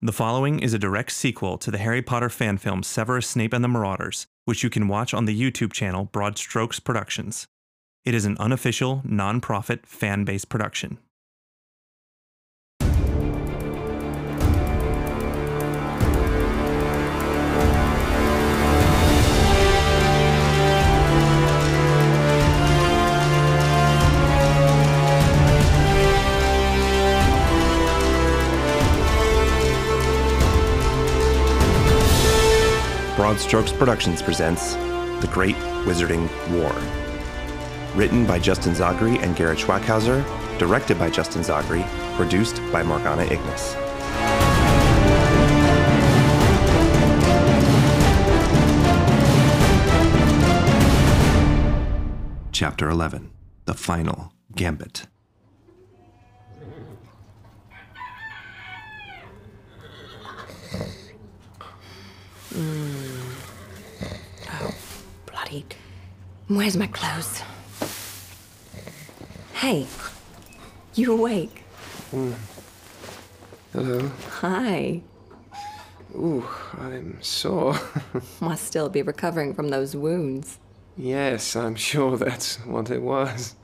The following is a direct sequel to the Harry Potter fan film Severus Snape and the Marauders, which you can watch on the YouTube channel Broad Strokes Productions. It is an unofficial, non profit, fan based production. Broad Strokes Productions presents The Great Wizarding War. Written by Justin Zagri and Garrett Schwackhauser, directed by Justin Zagri, produced by Morgana Ignis. Chapter 11 The Final Gambit. Mm. Oh, bloody. Where's my clothes? Hey, you awake? Hmm. Hello. Hi. Ooh, I'm sore. Must still be recovering from those wounds. yes, I'm sure that's what it was.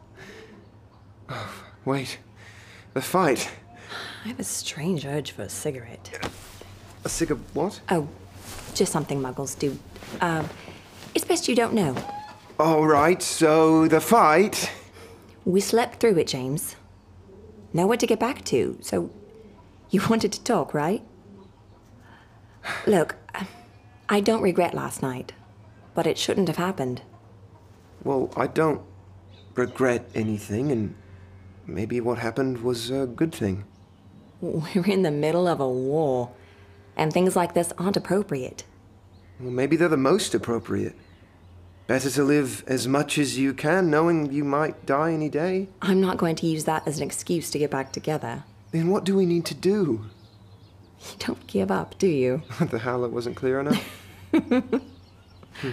Oh, wait. The fight. I have a strange urge for a cigarette. A cig what? Oh, just something muggles do. Um, it's best you don't know. All right, so the fight. We slept through it, James. Nowhere to get back to, so you wanted to talk, right? Look, I don't regret last night, but it shouldn't have happened. Well, I don't regret anything, and maybe what happened was a good thing. We're in the middle of a war, and things like this aren't appropriate. Well, maybe they're the most appropriate. Better to live as much as you can, knowing you might die any day. I'm not going to use that as an excuse to get back together. Then what do we need to do? You don't give up, do you? the hell, that wasn't clear enough. Hmm.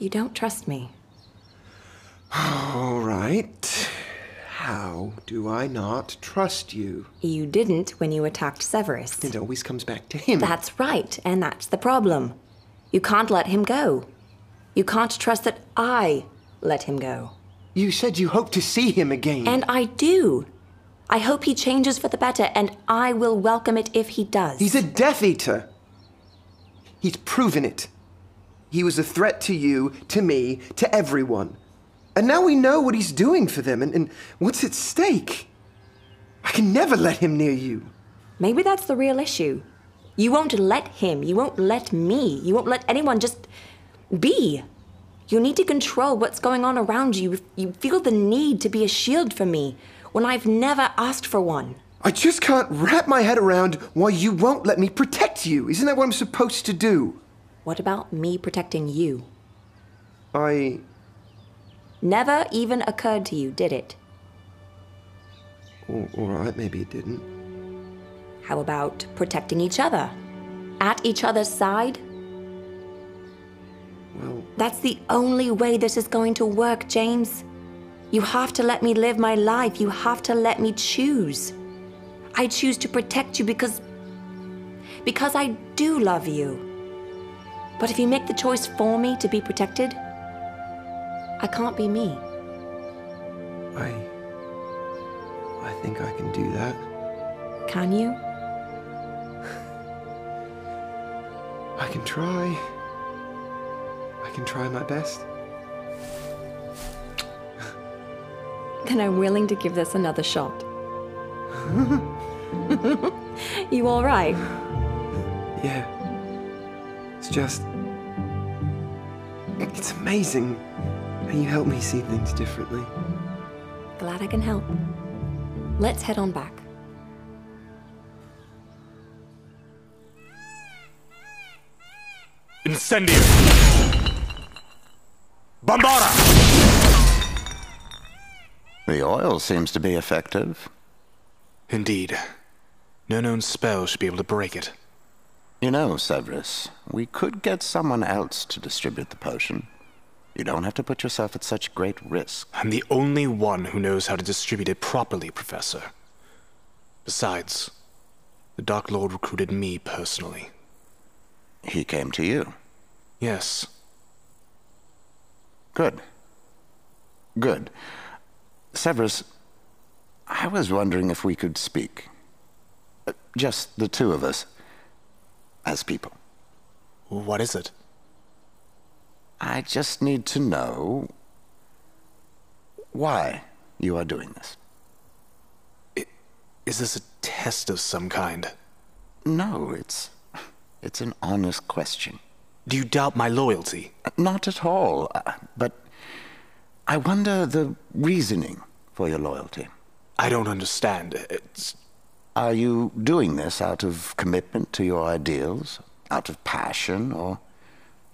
You don't trust me. All right. How do I not trust you? You didn't when you attacked Severus. It always comes back to him. That's right, and that's the problem. You can't let him go. You can't trust that I let him go. You said you hope to see him again. And I do. I hope he changes for the better, and I will welcome it if he does. He's a Death Eater. He's proven it. He was a threat to you, to me, to everyone. And now we know what he's doing for them and, and what's at stake. I can never let him near you. Maybe that's the real issue. You won't let him. You won't let me. You won't let anyone just be. You need to control what's going on around you. You feel the need to be a shield for me when I've never asked for one. I just can't wrap my head around why you won't let me protect you. Isn't that what I'm supposed to do? What about me protecting you? I. Never even occurred to you, did it? All, all right, maybe it didn't. How about protecting each other? At each other's side? Well, That's the only way this is going to work, James. You have to let me live my life. You have to let me choose. I choose to protect you because. because I do love you. But if you make the choice for me to be protected, I can't be me. I. I think I can do that. Can you? I can try. I can try my best. Then I'm willing to give this another shot. you all right? Yeah. It's just. It's amazing how you help me see things differently. Glad I can help. Let's head on back. Incendio! Bombarda! The oil seems to be effective. Indeed. No known spell should be able to break it. You know, Severus, we could get someone else to distribute the potion. You don't have to put yourself at such great risk. I'm the only one who knows how to distribute it properly, Professor. Besides, The Dark Lord recruited me personally. He came to you. Yes. Good. Good. Severus, I was wondering if we could speak. Uh, Just the two of us. As people. What is it? I just need to know why you are doing this. Is this a test of some kind? No, it's it's an honest question. Do you doubt my loyalty? Not at all. uh, But I wonder the reasoning for your loyalty. I don't understand. It's. Are you doing this out of commitment to your ideals, out of passion, or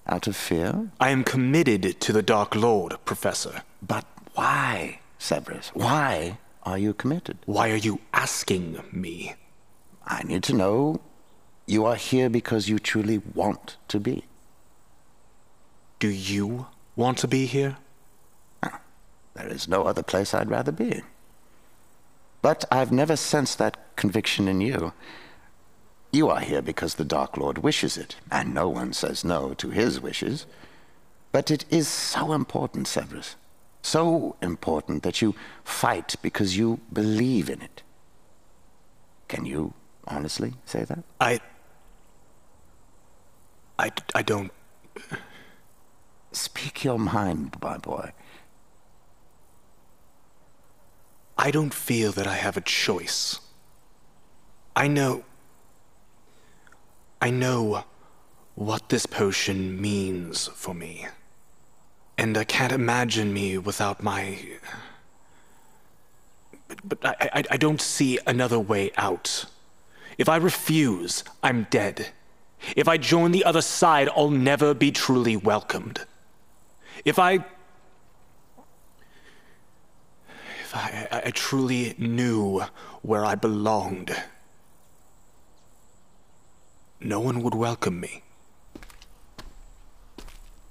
out of fear? I am committed to the Dark Lord, Professor. But why, Severus? Why are you committed? Why are you asking me? I need to know you are here because you truly want to be. Do you want to be here? Ah, there is no other place I'd rather be. But I've never sensed that conviction in you. You are here because the Dark Lord wishes it, and no one says no to his wishes. But it is so important, Severus. So important that you fight because you believe in it. Can you honestly say that? I. I, I don't. Speak your mind, my boy. I don't feel that I have a choice. I know. I know what this potion means for me. And I can't imagine me without my. But, but I, I, I don't see another way out. If I refuse, I'm dead. If I join the other side, I'll never be truly welcomed. If I if I, I, I truly knew where I belonged, no one would welcome me.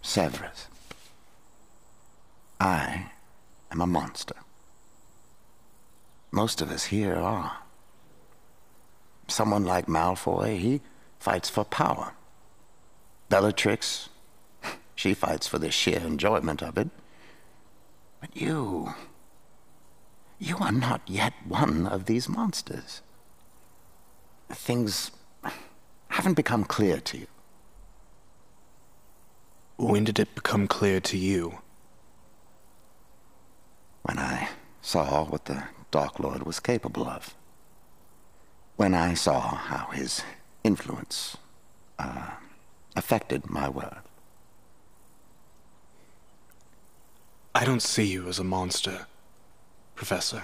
Severus. I am a monster. Most of us here are. Someone like Malfoy, he fights for power. Bellatrix, she fights for the sheer enjoyment of it. But you. You are not yet one of these monsters. Things haven't become clear to you. When did it become clear to you? when I saw what the Dark Lord was capable of. When I saw how his influence uh, affected my world. I don't see you as a monster, Professor.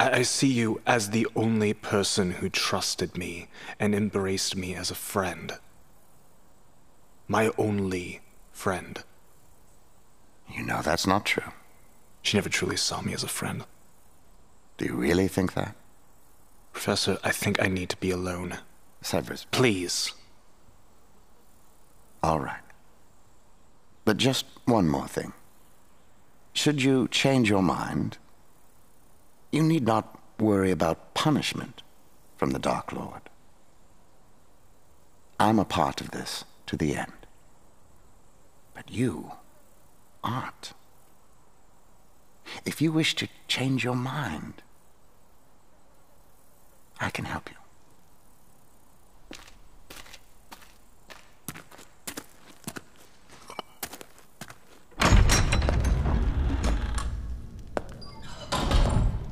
I, see you as the only person who trusted me and embraced me as a friend. My only friend. You know that's not true. She never truly saw me as a friend. Do you really think that? Professor, I think I need to be alone. Severus, Please. all right. But just one more thing. Should you change your mind, you need not worry about punishment from the Dark Lord. I'm a part of this to the end. But you aren't. If you wish to change your mind, I can help you.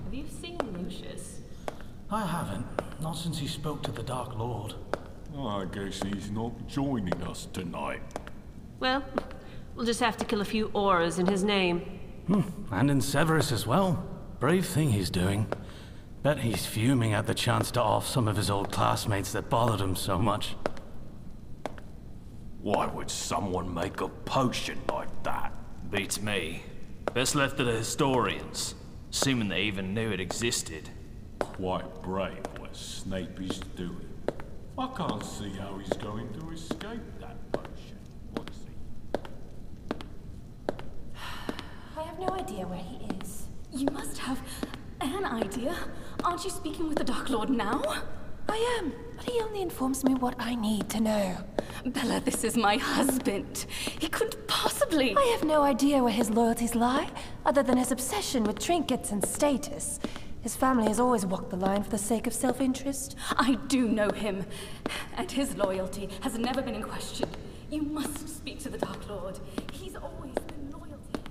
Have you seen Lucius? I haven't. Not since he spoke to the Dark Lord. Oh, I guess he's not joining us tonight. Well, we'll just have to kill a few Aurors in his name. Hmm, and in Severus as well. Brave thing he's doing. Bet he's fuming at the chance to off some of his old classmates that bothered him so much. Why would someone make a potion like that? Beats me. Best left to the historians, assuming they even knew it existed. Quite brave what Snape is doing. I can't see how he's going to escape that potion. What is he? I have no idea where he is. You must have an idea. Aren't you speaking with the Dark Lord now? I am, but he only informs me what I need to know. Bella, this is my husband. He couldn't possibly. I have no idea where his loyalties lie, other than his obsession with trinkets and status. His family has always walked the line for the sake of self-interest. I do know him, and his loyalty has never been in question. You must speak to the Dark Lord. He's always been loyal to you.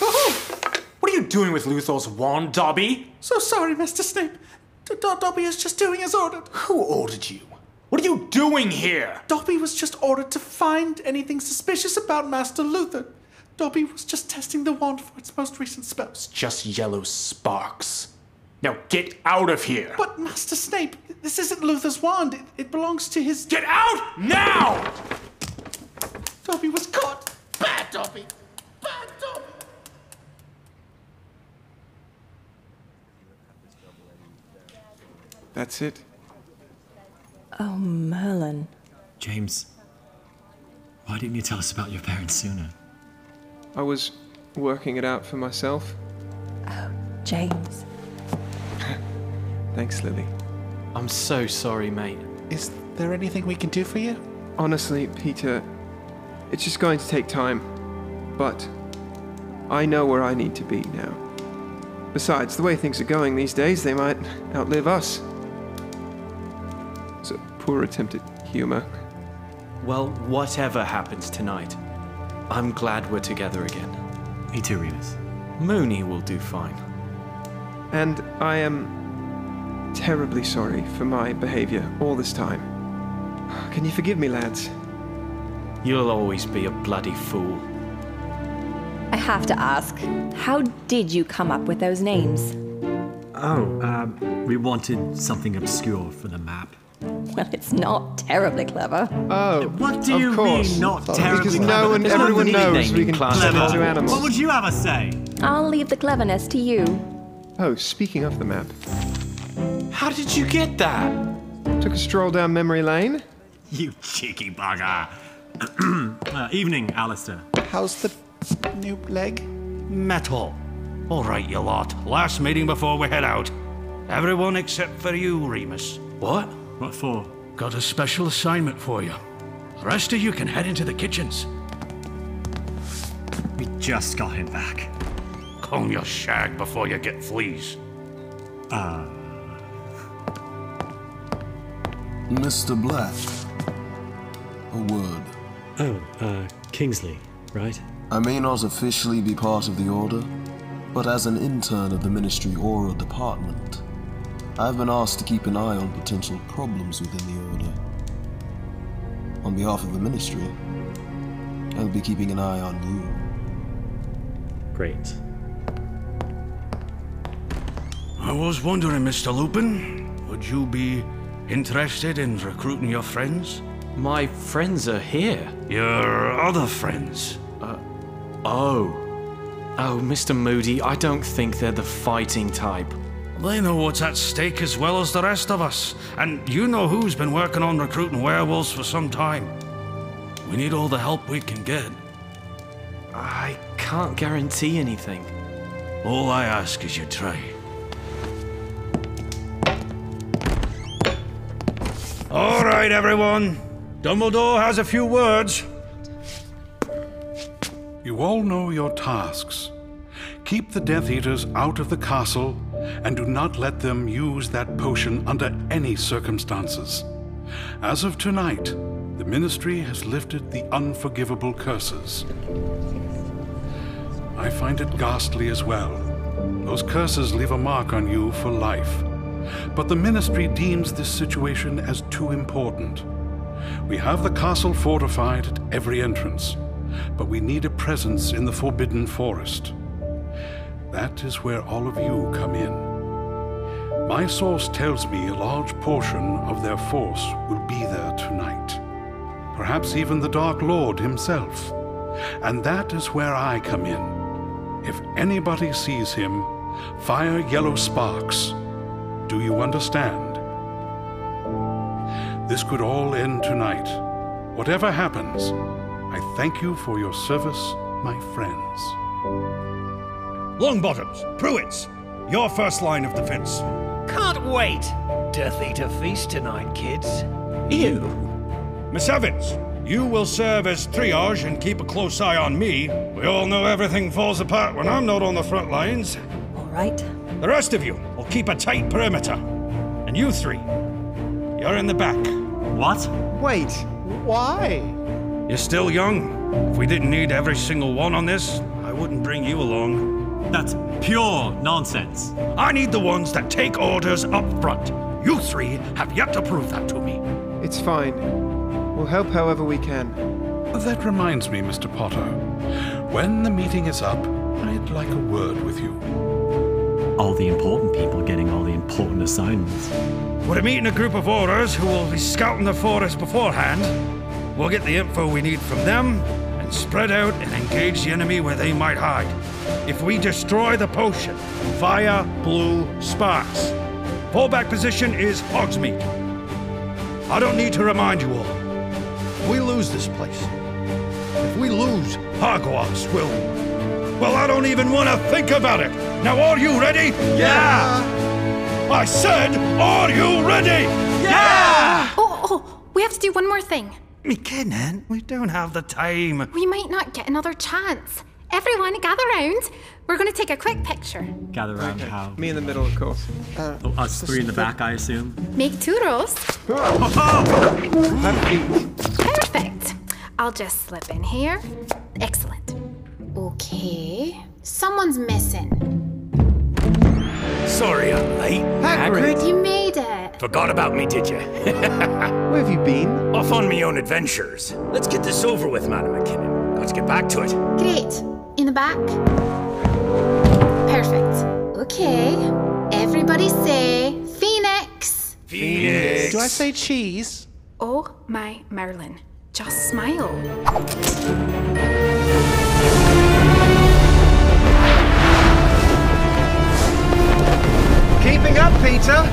Oh, what are you doing with Luthor's wand, Dobby? So sorry, Mr. Snape. D- D- Dobby is just doing as ordered. Who ordered you? What are you doing here? Dobby was just ordered to find anything suspicious about Master Luther. Dobby was just testing the wand for its most recent spells. Just yellow sparks. Now get out of here. But Master Snape, this isn't Luther's wand. It, it belongs to his. Get out now! Dobby was caught. Bad Dobby. Bad Dobby. That's it. Oh, Merlin. James, why didn't you tell us about your parents sooner? I was working it out for myself. Oh, James. Thanks, Lily. I'm so sorry, mate. Is there anything we can do for you? Honestly, Peter, it's just going to take time. But I know where I need to be now. Besides, the way things are going these days, they might outlive us. It's a poor attempt at humor. Well, whatever happens tonight, I'm glad we're together again. Me too, Remus. Moony will do fine. And I am terribly sorry for my behavior all this time. Can you forgive me, lads? You'll always be a bloody fool. I have to ask, how did you come up with those names? Oh, um, we wanted something obscure for the map. Well, it's not terribly clever. Oh, What do of you course. mean, not Because terribly no clever? one, There's no everyone need knows we can class turn at into animals. What would you have us say? I'll leave the cleverness to you. Oh, speaking of the map, How did you get that? took a stroll down memory lane. You cheeky bugger. uh, evening, Alistair. How's the new leg? Metal. All right, you lot. Last meeting before we head out. Everyone except for you, Remus. What? What for? Got a special assignment for you. The rest of you can head into the kitchens. We just got him back. Comb your shag before you get fleas. Uh, Mr. Black. A word. oh, uh, Kingsley, right? I may not officially be part of the Order, but as an intern of the Ministry Auror Department, I've been asked to keep an eye on potential problems within the Order. On behalf of the Ministry, I'll be keeping an eye on you. Great. I was wondering, Mr. Lupin, would you be interested in recruiting your friends? My friends are here. Your other friends? Uh, oh. Oh, Mr. Moody, I don't think they're the fighting type. They know what's at stake as well as the rest of us. And you know who's been working on recruiting werewolves for some time. We need all the help we can get. I can't guarantee anything. All I ask is you try. All right, everyone. Dumbledore has a few words. You all know your tasks. Keep the Death Eaters out of the castle, and do not let them use that potion under any circumstances. As of tonight, the Ministry has lifted the unforgivable curses. I find it ghastly as well. Those curses leave a mark on you for life. But the Ministry deems this situation as too important. We have the castle fortified at every entrance, but we need a presence in the Forbidden Forest. That is where all of you come in. My source tells me a large portion of their force will be there tonight. Perhaps even the Dark Lord himself. And that is where I come in. If anybody sees him, fire yellow sparks. Do you understand? This could all end tonight. Whatever happens, I thank you for your service, my friends. Longbottoms, Prewetts, your first line of defense. Can't wait. Death Eater feast tonight, kids. You. Miss Evans, you will serve as triage and keep a close eye on me. We all know everything falls apart when I'm not on the front lines. All right. The rest of you will keep a tight perimeter. And you three, you're in the back. What? Wait, why? You're still young. If we didn't need every single one on this, I wouldn't bring you along. That's pure nonsense. I need the ones that take orders up front. You three have yet to prove that to me. It's fine. We'll help however we can. That reminds me, Mr. Potter. When the meeting is up, I'd like a word with you. All the important people getting all the important assignments. We're meeting a group of Aurors who will be scouting the forest beforehand. We'll get the info we need from them and spread out and engage the enemy where they might hide. If we destroy the potion, via blue sparks. Fallback position is Hogsmeade. I don't need to remind you all. If we lose this place, if we lose Hogwarts, will. Well, I don't even want to think about it. Now, are you ready? Yeah! I said, are you ready? Yeah! Oh, oh, we have to do one more thing. Me kidding? We don't have the time. We might not get another chance. Everyone, gather round. We're going to take a quick picture. Gather around how? Me in the middle, of course. Uh, Oh, us three in the back, I assume. Make two rows. Perfect. I'll just slip in here. Excellent. Okay. Someone's missing. Sorry I'm late. Hagrid! You made it. Forgot about me, did you? Where have you been? Off on my own adventures. Let's get this over with, Madam McKinnon. Got to get back to it. Great. In the back. Perfect. Okay. Everybody say Phoenix. Phoenix. Do I say cheese? Oh my Merlin. Just smile. Keeping up, Peter?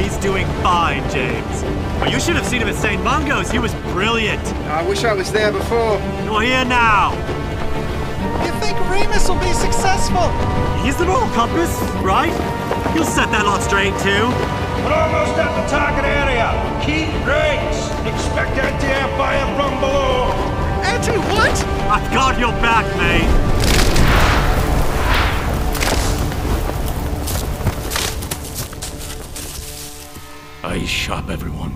He's doing fine, James. But you should have seen him at St. Mungo's. He was brilliant. I wish I was there before. You're here now. You think Remus will be successful? He's the moral compass, right? He'll set that lot straight, too. We're almost at the target area. Keep brakes. Expect anti-air fire from below. Anti what? I've got your back, mate. Eyes sharp, everyone.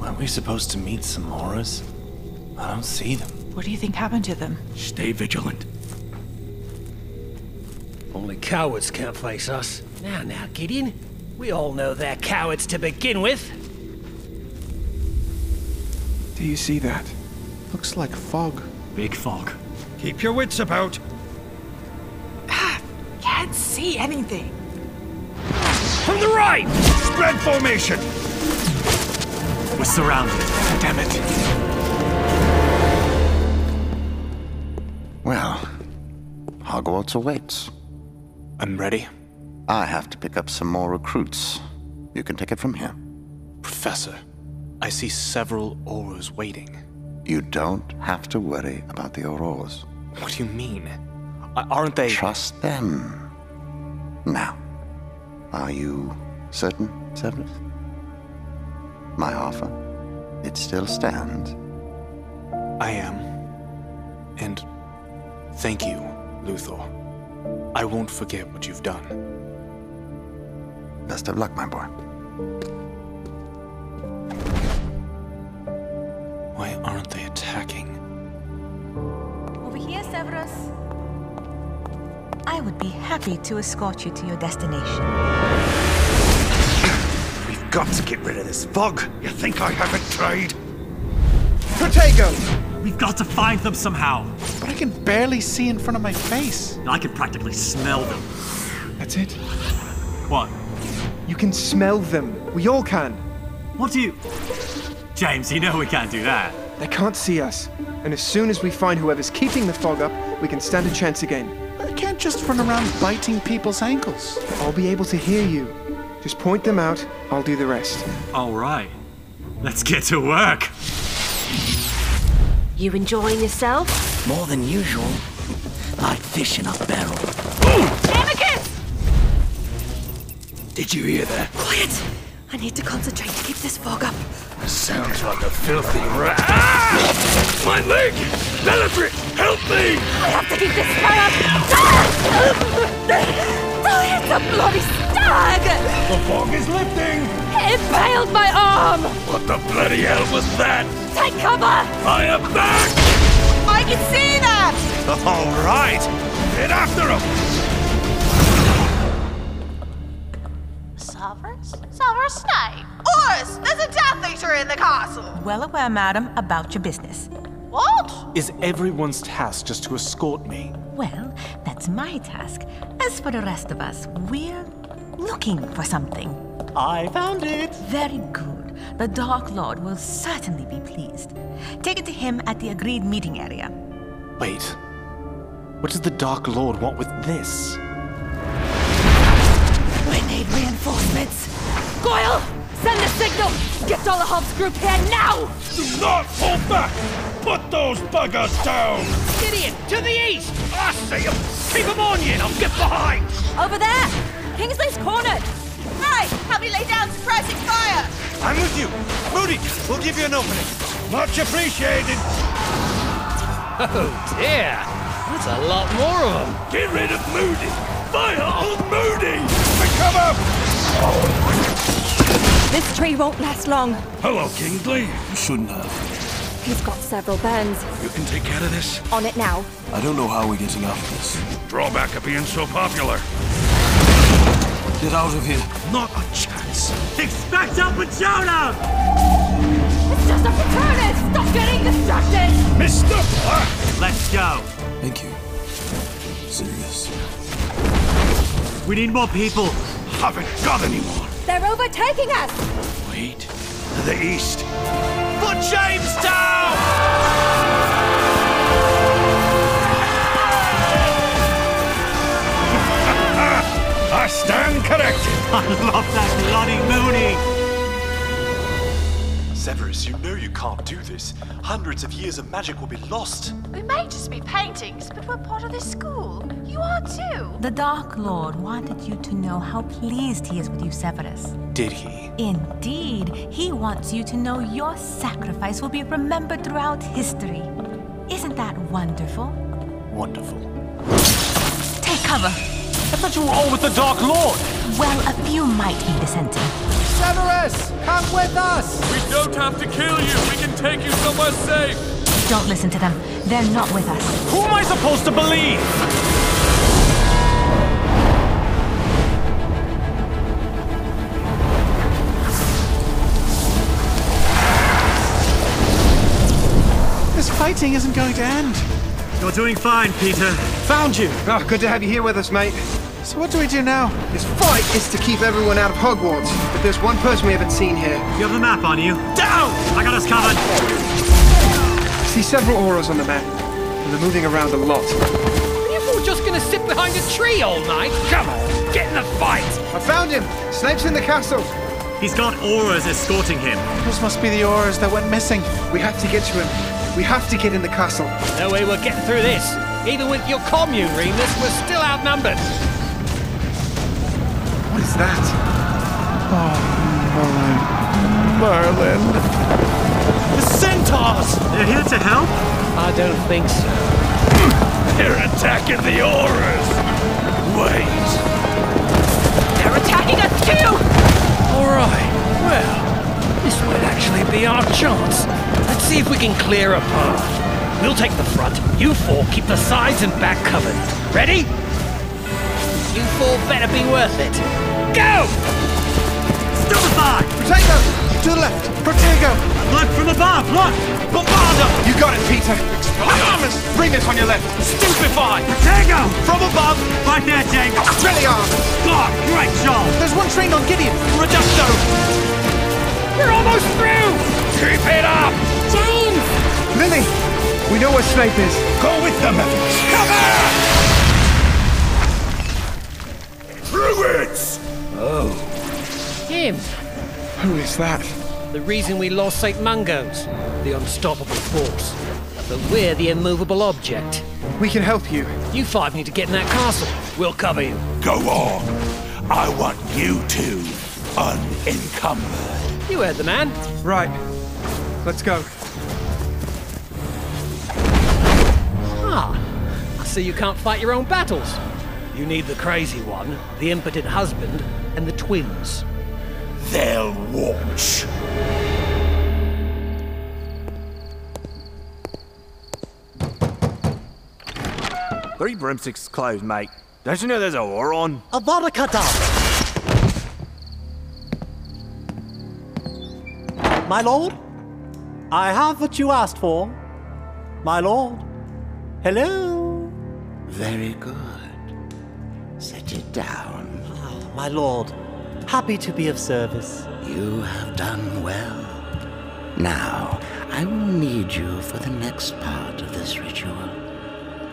Weren't we supposed to meet some Aurors? I don't see them. What do you think happened to them? Stay vigilant. Only cowards can't face us. Now, now, Gideon. We all know they're cowards to begin with. Do you see that? Looks like fog. Big fog. Keep your wits about. Ah, can't see anything. From the right! Spread formation! We're surrounded. Damn it. Well, Hogwarts awaits. I'm ready. I have to pick up some more recruits. You can take it from here. Professor, I see several Aurors waiting. You don't have to worry about the Aurors. What do you mean? Aren't they. Trust them. Now, are you certain, Severus? My offer? It still stands. I am. And thank you, Luthor. I won't forget what you've done. Best of luck, my boy. Why aren't they attacking? Over here, Severus. I would be happy to escort you to your destination. We've got to get rid of this fog. You think I haven't tried? Protego! We've got to find them somehow. But I can barely see in front of my face. I can practically smell them. That's it. What? You can smell them. We all can. What do you. James, you know we can't do that. They can't see us. And as soon as we find whoever's keeping the fog up, we can stand a chance again. I can't just run around biting people's ankles. I'll be able to hear you. Just point them out, I'll do the rest. All right. Let's get to work. You enjoying yourself? More than usual. like fish in a barrel. Amicus! Did you hear that? Quiet! I need to concentrate to keep this fog up. Sounds like a filthy rat. Ah! My leg! Bellatrix, help me! I have to keep this fire up! Ah! It's a bloody stag! The fog is lifting! It impaled my arm! What the bloody hell was that? Take cover! Fire back! I can see them! All right! Get after him! Severus? Severus Snape? Oris, there's a Death Eater in the castle! Well aware, madam, about your business. What? Is everyone's task just to escort me? Well, that's my task. As for the rest of us, we're looking for something. I found it! Very good. The Dark Lord will certainly be pleased. Take it to him at the agreed meeting area. Wait. What does the Dark Lord want with this? We need reinforcements! Goyle! Send the signal! Get Dolohov's group here now! Do not hold back! Put those buggers down! Gideon, to the east! I see him! Keep him on you and I'll get behind! Over there! Kingsley's cornered! Hey, help me lay down suppressing fire! I'm with you! Moody, we'll give you an opening! Much appreciated! Oh dear! That's a lot more of them! Get rid of Moody! Fire on Moody! Recover! This tree won't last long. Hello, Kingsley. You shouldn't have. He's got several burns. You can take care of this? On it now. I don't know how we're getting out of this. Drawback of being so popular. Get out of here. Not a chance. Expect up and shout! It's just a fraternist! Stop getting distracted! Mr. Black! Let's go. Thank you. Sirius. We need more people. Haven't got any more. They're overtaking us! Wait. To the east. Put James down! I stand corrected. I love that bloody Moony. Severus, you know you can't do this. Hundreds of years of magic will be lost. We may just be paintings, but we're part of this school. You are too. The Dark Lord wanted you to know how pleased he is with you, Severus. Did he? Indeed, he wants you to know your sacrifice will be remembered throughout history. Isn't that wonderful? Wonderful. Take cover. I thought you were all with the Dark Lord. Well, a few might be dissenting. Severus, come with us! We don't have to kill you. We can take you somewhere safe. Don't listen to them. They're not with us. Who am I supposed to believe? This fighting isn't going to end. You're doing fine, Peter. Found you! Oh, good to have you here with us, mate. So what do we do now? This fight is to keep everyone out of Hogwarts, but there's one person we haven't seen here. You have the map on you. Down! I got us covered. See several Aurors on the map, and they're moving around a lot. Are you all just gonna sit behind a tree all night? Come on, get in the fight! I found him! Snape's in the castle! He's got Aurors escorting him. Those must be the Aurors that went missing. We have to get to him. We have to get in the castle. No way we're getting through this. Even with your commune, Remus, we're still outnumbered. What is that? Oh, Merlin. Merlin. The centaurs! They're here to help? I don't think so. They're attacking the Aurors. Wait. They're attacking us too! All right. Well, this might actually be our chance. Let's see if we can clear a path. We'll take the front. You four keep the sides and back covered. Ready? You four better be worth it. Go! Stupefy! Protego! To the left! Protego! Look from above! Look! Bombarda! You got it, Peter! Expelliarmus! Remus on your left! Stupefy! Protego! From above! Right there, James! Expelliarmus! God, great job! There's one trained on Gideon. Reducto! We're almost through! Keep it up! James! Lily! We know where Snape is. Go with them, Evans. Cover! Druids! Oh. Him. Who is that? The reason we lost St. Mungo's. The unstoppable force. But we're the immovable object. We can help you. You five need to get in that castle. We'll cover you. Go on. I want you two unencumbered. You heard the man. Right. Let's go. Ah, I see you can't fight your own battles. You need the crazy one, the impotent husband, and the twins. They'll watch. Three broomsticks closed, mate. Don't you know there's a war on? A Avada My lord? I have what you asked for. My lord? Hello? Very good. It down. Ah, my lord, happy to be of service. You have done well. Now, I will need you for the next part of this ritual.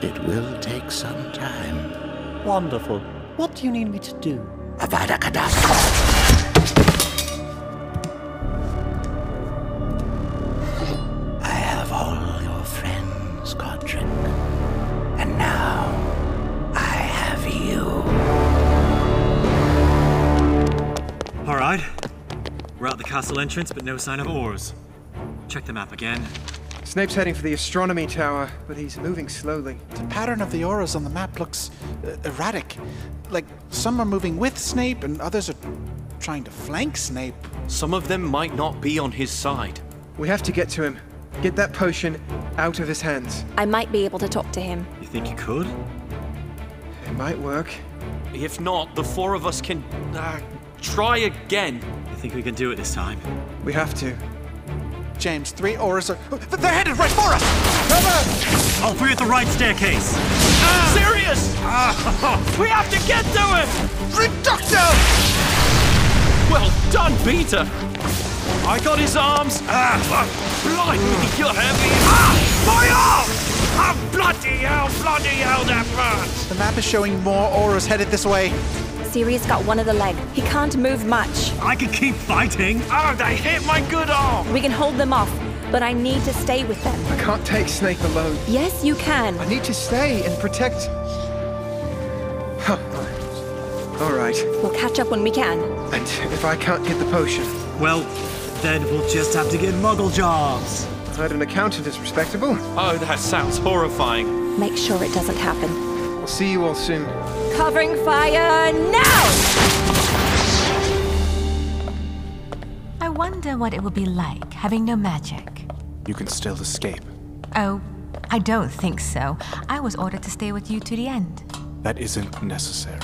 It will take some time. Wonderful. What do you need me to do? Avada Kedavra. Out the castle entrance, but no sign of oars. Check the map again. Snape's heading for the astronomy tower, but he's moving slowly. The pattern of the Aurors on the map looks uh, erratic. Like some are moving with Snape and others are trying to flank Snape. Some of them might not be on his side. We have to get to him. Get that potion out of his hands. I might be able to talk to him. You think you could? It might work. If not, the four of us can uh, try again. Think we can do it this time? We have to. James, three Aurors are. They're headed right for us! Cover! All three at the right staircase. Sirius! we have to get to it! Reducto! Well done, Peter! I got his arms. Ah, blimey, you're heavy. Ah, fire! Ah, bloody hell, bloody hell, that burns! The map is showing more Aurors headed this way. Sirius got one of the leg. He can't move much. I can keep fighting. Oh, they hit my good arm! We can hold them off, but I need to stay with them. I can't take Snape alone. Yes, you can. I need to stay and protect. Huh. All right. We'll catch up when we can. And if I can't get the potion? Well, then we'll just have to get muggle jobs. I heard an accountant is respectable. Oh, that sounds horrifying. Make sure it doesn't happen. We'll see you all soon. Covering fire now! I wonder what it would be like having no magic. You can still escape. Oh, I don't think so. I was ordered to stay with you to the end. That isn't necessary.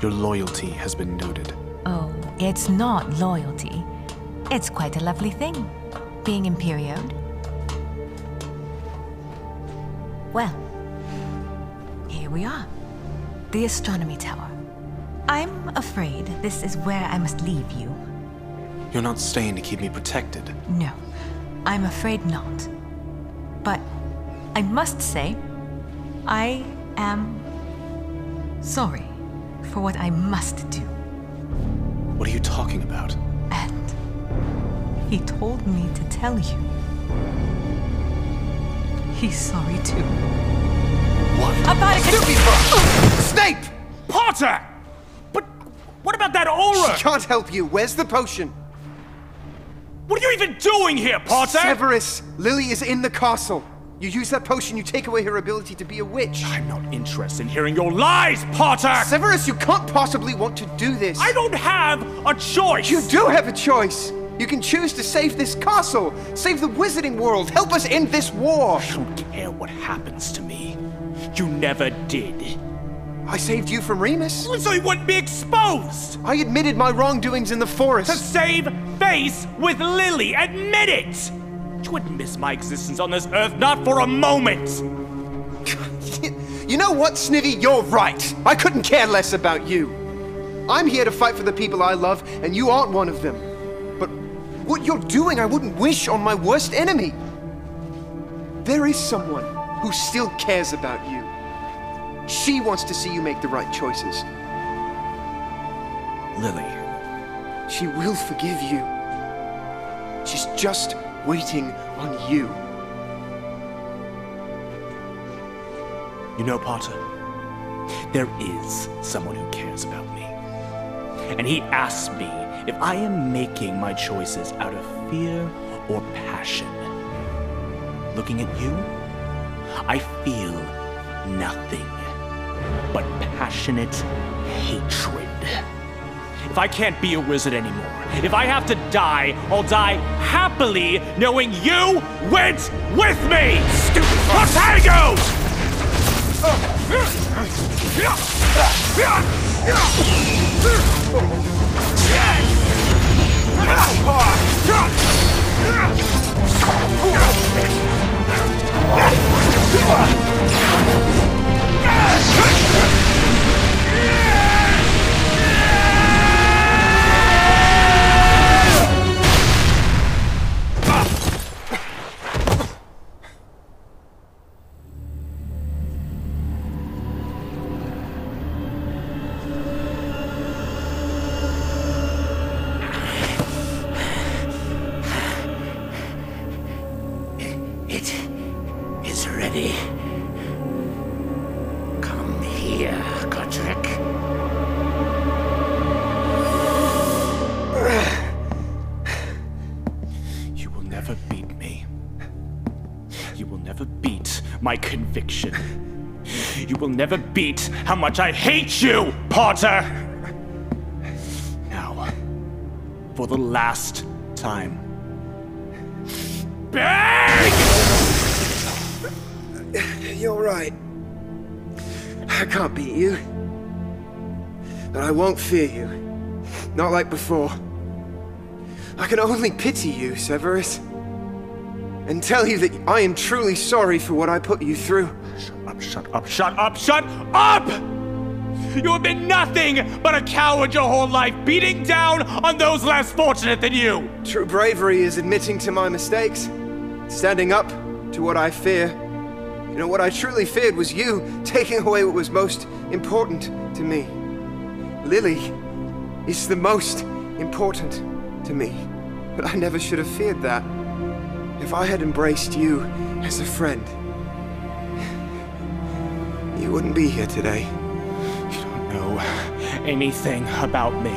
Your loyalty has been noted. Oh, it's not loyalty. It's quite a lovely thing, being Imperioed. Well, here we are. The astronomy tower. I'm afraid this is where I must leave you. You're not staying to keep me protected. No, I'm afraid not. But I must say, I am sorry for what I must do. What are you talking about? And he told me to tell you. He's sorry too. What? About it. Snape! Potter! But what about that Auror? She can't help you. Where's the potion? What are you even doing here, Potter? Severus, Lily is in the castle. You use that potion, you take away her ability to be a witch. I'm not interested in hearing your lies, Potter! Severus, you can't possibly want to do this. I don't have a choice! You do have a choice! You can choose to save this castle, save the wizarding world, help us end this war! I don't care what happens to me. You never did. I saved you from Remus. So you wouldn't be exposed! I admitted my wrongdoings in the forest. To save face with Lily! Admit it! You wouldn't miss my existence on this earth, not for a moment! you know what, Snivy? You're right. I couldn't care less about you. I'm here to fight for the people I love, and you aren't one of them. But what you're doing, I wouldn't wish on my worst enemy. There is someone who still cares about you. She wants to see you make the right choices. Lily. She will forgive you. She's just waiting on you. You know, Potter, there is someone who cares about me. And he asks me if I am making my choices out of fear or passion. Looking at you, I feel nothing but passionate hatred. If I can't be a wizard anymore, if I have to die, I'll die happily knowing you went with me! Stupid potatoes! Yes! Conviction. You will never beat how much I hate you, Potter! Now, for the last time. Bang! You're right. I can't beat you. But I won't fear you. Not like before. I can only pity you, Severus. And tell you that I am truly sorry for what I put you through. Shut up, shut up, shut up, shut up! You have been nothing but a coward your whole life, beating down on those less fortunate than you! True bravery is admitting to my mistakes, standing up to what I fear. You know, what I truly feared was you taking away what was most important to me. Lily is the most important to me, but I never should have feared that. If I had embraced you as a friend, wouldn't be here today. You don't know anything about me.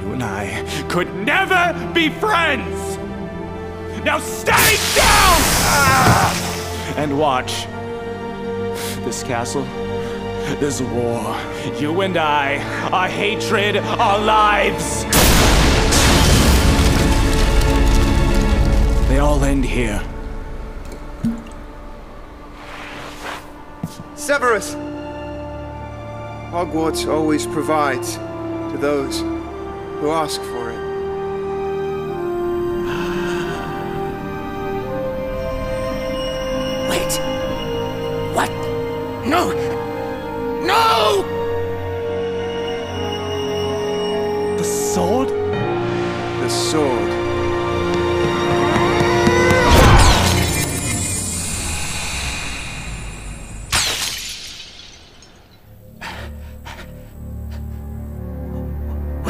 You and I could never be friends! Now stay down! Ah! And watch. This castle, this war, you and I, our hatred, our lives. They all end here. Severus! Hogwarts always provides to those who ask for it.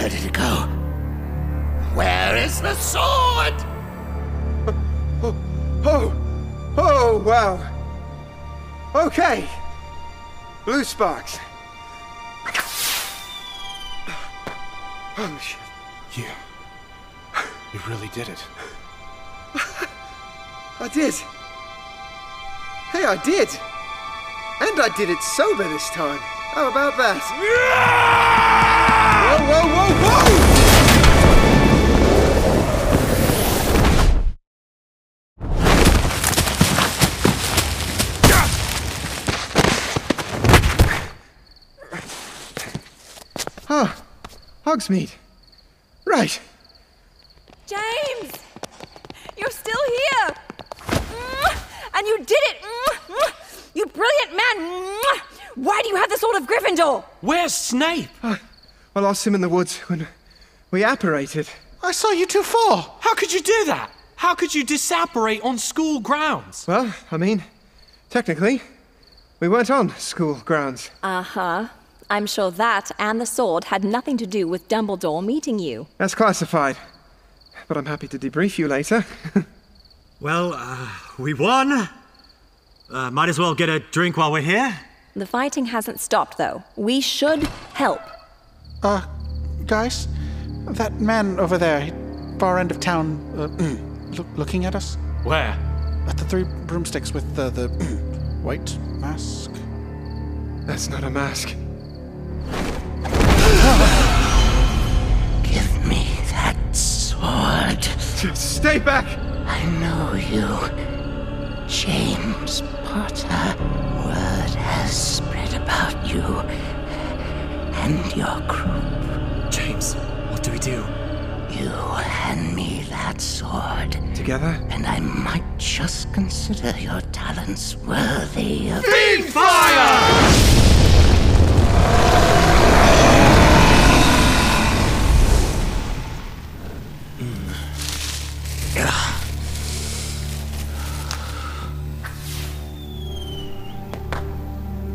Where did it go? Where is the sword? Oh! Oh, oh wow! Okay! Blue sparks. Oh, shit. You. You really did it. I did. Hey, I did. And I did it sober this time. How about that? Whoa, whoa, whoa, whoa! Ah, Hogsmeade. Right. James! You're still here! And you did it! You brilliant man! Why do you have the sword of Gryffindor? Where's Snape? I lost him in the woods when we apparated. I saw you two fall. How could you do that? How could you disapparate on school grounds? Well, I mean, technically, we weren't on school grounds. Uh huh. I'm sure that and the sword had nothing to do with Dumbledore meeting you. That's classified. But I'm happy to debrief you later. Well, uh, we won. Uh, might as well get a drink while we're here. The fighting hasn't stopped, though. We should help. Uh, guys, that man over there, far end of town, uh, look, looking at us. Where? At the three broomsticks with the the white mask. That's not a mask. Give me that sword. Stay back! I know you. James Potter. Word has spread about you and your group. James, what do we do? You hand me that sword. Together? And I might just consider your talents worthy of. Feed fire! Hmm.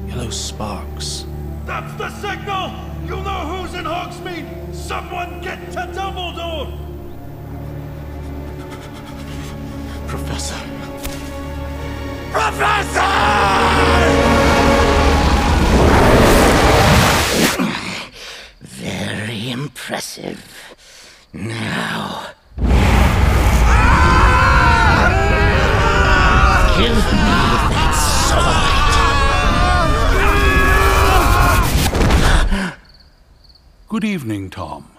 Yellow sparks. That's the signal! You'll know who's in Hogsmeade! Someone get to Dumbledore! Professor... Professor. Very impressive. Now. Good evening, Tom.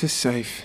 Hogwarts is safe.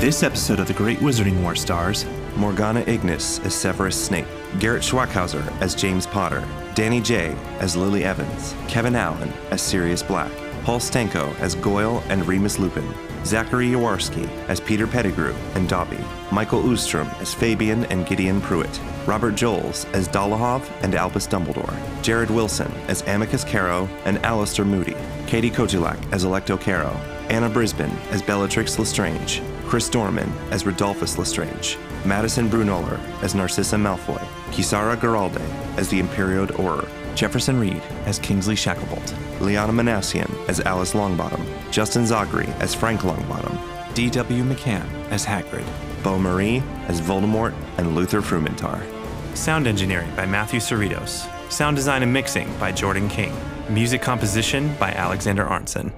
This episode of The Great Wizarding War stars Morgana Ignis as Severus Snape, Garrett Schwackhauser as James Potter, Danny J as Lily Evans, Kevin Allen as Sirius Black, Paul Stanko as Goyle and Remus Lupin, Zachary Jaworski as Peter Pettigrew and Dobby, Michael Oostrom as Fabian and Gideon Prewett, Robert Joles as Dolohov and Albus Dumbledore, Jared Wilson as Amycus Carrow and Alastor Moody, Katie Kotulak as Alecto Carrow, Anna Brisbane as Bellatrix Lestrange, Chris Dorman as Rodolphus Lestrange, Madison Brunoller as Narcissa Malfoy, Kisara Geralde as the Imperial Auror, Jefferson Reed as Kingsley Shacklebolt, Liana Manassian as Alice Longbottom, Justin Zagri as Frank Longbottom, D.W. McCann as Hagrid, Beau Marie as Voldemort and Luther Frumentar. Sound engineering by Matthew Cerritos. Sound design and mixing by Jordan King. Music composition by Alexander Arnson.